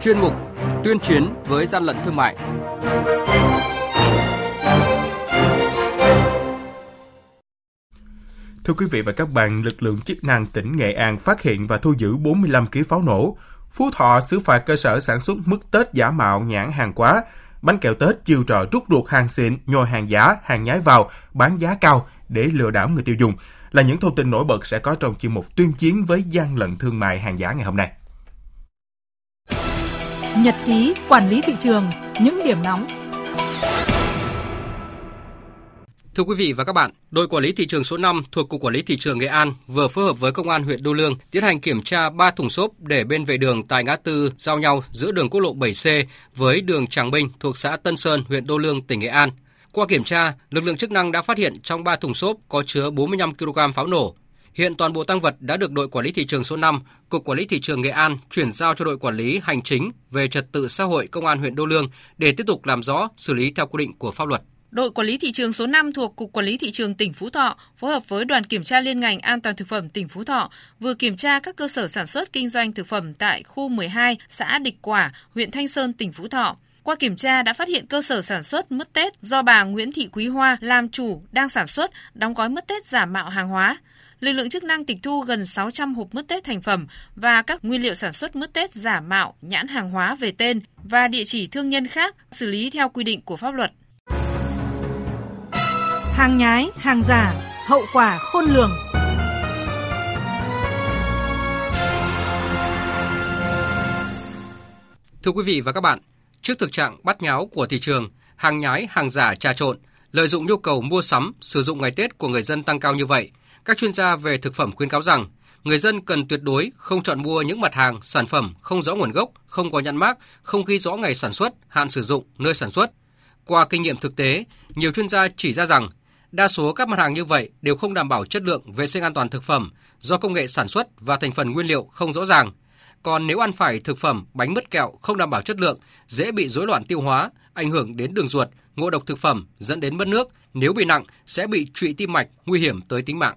chuyên mục Tuyên chiến với gian lận thương mại. Thưa quý vị và các bạn, lực lượng chức năng tỉnh Nghệ An phát hiện và thu giữ 45 kg pháo nổ. Phú Thọ xử phạt cơ sở sản xuất mứt Tết giả mạo nhãn hàng quá. Bánh kẹo Tết chiêu trò rút ruột hàng xịn, nhồi hàng giả, hàng nhái vào, bán giá cao để lừa đảo người tiêu dùng. Là những thông tin nổi bật sẽ có trong chuyên mục tuyên chiến với gian lận thương mại hàng giả ngày hôm nay. Nhật ký quản lý thị trường, những điểm nóng Thưa quý vị và các bạn, đội quản lý thị trường số 5 thuộc Cục Quản lý Thị trường Nghệ An vừa phối hợp với Công an huyện Đô Lương tiến hành kiểm tra 3 thùng xốp để bên vệ đường tại ngã tư giao nhau giữa đường quốc lộ 7C với đường Tràng Binh thuộc xã Tân Sơn, huyện Đô Lương, tỉnh Nghệ An. Qua kiểm tra, lực lượng chức năng đã phát hiện trong 3 thùng xốp có chứa 45 kg pháo nổ. Hiện toàn bộ tăng vật đã được đội quản lý thị trường số 5, Cục Quản lý Thị trường Nghệ An chuyển giao cho đội quản lý hành chính về trật tự xã hội Công an huyện Đô Lương để tiếp tục làm rõ, xử lý theo quy định của pháp luật. Đội quản lý thị trường số 5 thuộc Cục Quản lý Thị trường tỉnh Phú Thọ phối hợp với đoàn kiểm tra liên ngành an toàn thực phẩm tỉnh Phú Thọ vừa kiểm tra các cơ sở sản xuất kinh doanh thực phẩm tại khu 12 xã Địch Quả, huyện Thanh Sơn, tỉnh Phú Thọ. Qua kiểm tra đã phát hiện cơ sở sản xuất mứt Tết do bà Nguyễn Thị Quý Hoa làm chủ đang sản xuất, đóng gói mứt Tết giả mạo hàng hóa. Lực lượng chức năng tịch thu gần 600 hộp mứt Tết thành phẩm và các nguyên liệu sản xuất mứt Tết giả mạo, nhãn hàng hóa về tên và địa chỉ thương nhân khác, xử lý theo quy định của pháp luật. Hàng nhái, hàng giả, hậu quả khôn lường. Thưa quý vị và các bạn, trước thực trạng bắt nháo của thị trường, hàng nhái, hàng giả trà trộn, lợi dụng nhu cầu mua sắm, sử dụng ngày Tết của người dân tăng cao như vậy, các chuyên gia về thực phẩm khuyến cáo rằng người dân cần tuyệt đối không chọn mua những mặt hàng, sản phẩm không rõ nguồn gốc, không có nhãn mác, không ghi rõ ngày sản xuất, hạn sử dụng, nơi sản xuất. Qua kinh nghiệm thực tế, nhiều chuyên gia chỉ ra rằng Đa số các mặt hàng như vậy đều không đảm bảo chất lượng vệ sinh an toàn thực phẩm do công nghệ sản xuất và thành phần nguyên liệu không rõ ràng. Còn nếu ăn phải thực phẩm bánh mứt kẹo không đảm bảo chất lượng, dễ bị rối loạn tiêu hóa, ảnh hưởng đến đường ruột, ngộ độc thực phẩm dẫn đến mất nước, nếu bị nặng sẽ bị trụy tim mạch, nguy hiểm tới tính mạng.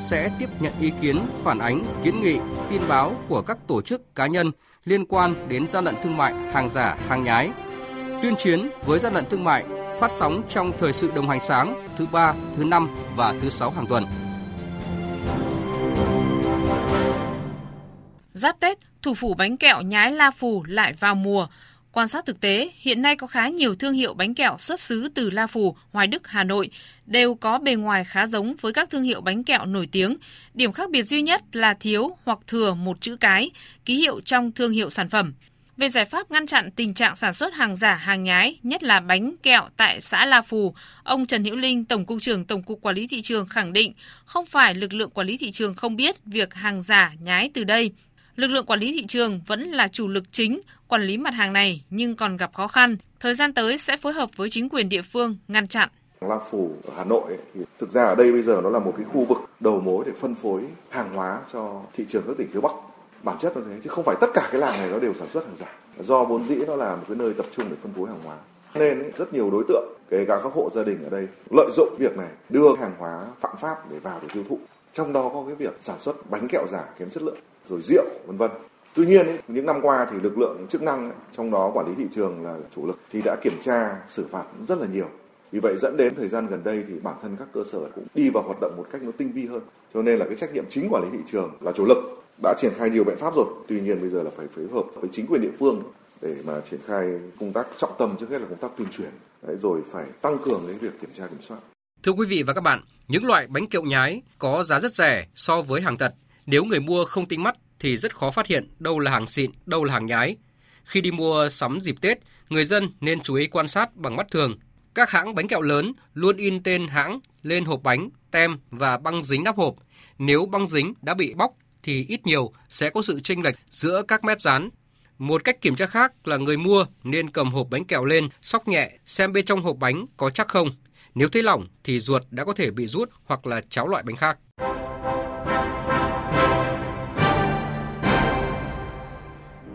sẽ tiếp nhận ý kiến, phản ánh, kiến nghị, tin báo của các tổ chức cá nhân liên quan đến gian lận thương mại, hàng giả, hàng nhái. Tuyên chiến với gian lận thương mại phát sóng trong thời sự đồng hành sáng thứ ba, thứ năm và thứ sáu hàng tuần. Giáp Tết, thủ phủ bánh kẹo nhái La Phù lại vào mùa. Quan sát thực tế, hiện nay có khá nhiều thương hiệu bánh kẹo xuất xứ từ La Phù, Hoài Đức, Hà Nội đều có bề ngoài khá giống với các thương hiệu bánh kẹo nổi tiếng. Điểm khác biệt duy nhất là thiếu hoặc thừa một chữ cái, ký hiệu trong thương hiệu sản phẩm. Về giải pháp ngăn chặn tình trạng sản xuất hàng giả, hàng nhái, nhất là bánh kẹo tại xã La Phù, ông Trần Hữu Linh, Tổng cục trưởng Tổng cục Quản lý thị trường khẳng định không phải lực lượng quản lý thị trường không biết việc hàng giả, nhái từ đây. Lực lượng quản lý thị trường vẫn là chủ lực chính quản lý mặt hàng này nhưng còn gặp khó khăn. Thời gian tới sẽ phối hợp với chính quyền địa phương ngăn chặn. La Phủ ở Hà Nội ấy, thì thực ra ở đây bây giờ nó là một cái khu vực đầu mối để phân phối hàng hóa cho thị trường các tỉnh phía Bắc. Bản chất nó thế chứ không phải tất cả cái làng này nó đều sản xuất hàng giả. Do vốn dĩ nó là một cái nơi tập trung để phân phối hàng hóa. Nên ấy, rất nhiều đối tượng kể cả các hộ gia đình ở đây lợi dụng việc này đưa hàng hóa phạm pháp để vào để tiêu thụ. Trong đó có cái việc sản xuất bánh kẹo giả kém chất lượng rồi rượu vân vân. Tuy nhiên ấy, những năm qua thì lực lượng chức năng ấy, trong đó quản lý thị trường là chủ lực thì đã kiểm tra xử phạt rất là nhiều. Vì vậy dẫn đến thời gian gần đây thì bản thân các cơ sở cũng đi vào hoạt động một cách nó tinh vi hơn. Cho nên là cái trách nhiệm chính quản lý thị trường là chủ lực đã triển khai nhiều biện pháp rồi. Tuy nhiên bây giờ là phải phối hợp với chính quyền địa phương để mà triển khai công tác trọng tâm trước hết là công tác tuyên truyền. Đấy, rồi phải tăng cường cái việc kiểm tra kiểm soát. Thưa quý vị và các bạn, những loại bánh kẹo nhái có giá rất rẻ so với hàng thật. Nếu người mua không tinh mắt thì rất khó phát hiện đâu là hàng xịn, đâu là hàng nhái. Khi đi mua sắm dịp Tết, người dân nên chú ý quan sát bằng mắt thường. Các hãng bánh kẹo lớn luôn in tên hãng lên hộp bánh, tem và băng dính nắp hộp. Nếu băng dính đã bị bóc thì ít nhiều sẽ có sự chênh lệch giữa các mép dán. Một cách kiểm tra khác là người mua nên cầm hộp bánh kẹo lên, sóc nhẹ xem bên trong hộp bánh có chắc không. Nếu thấy lỏng thì ruột đã có thể bị rút hoặc là cháo loại bánh khác.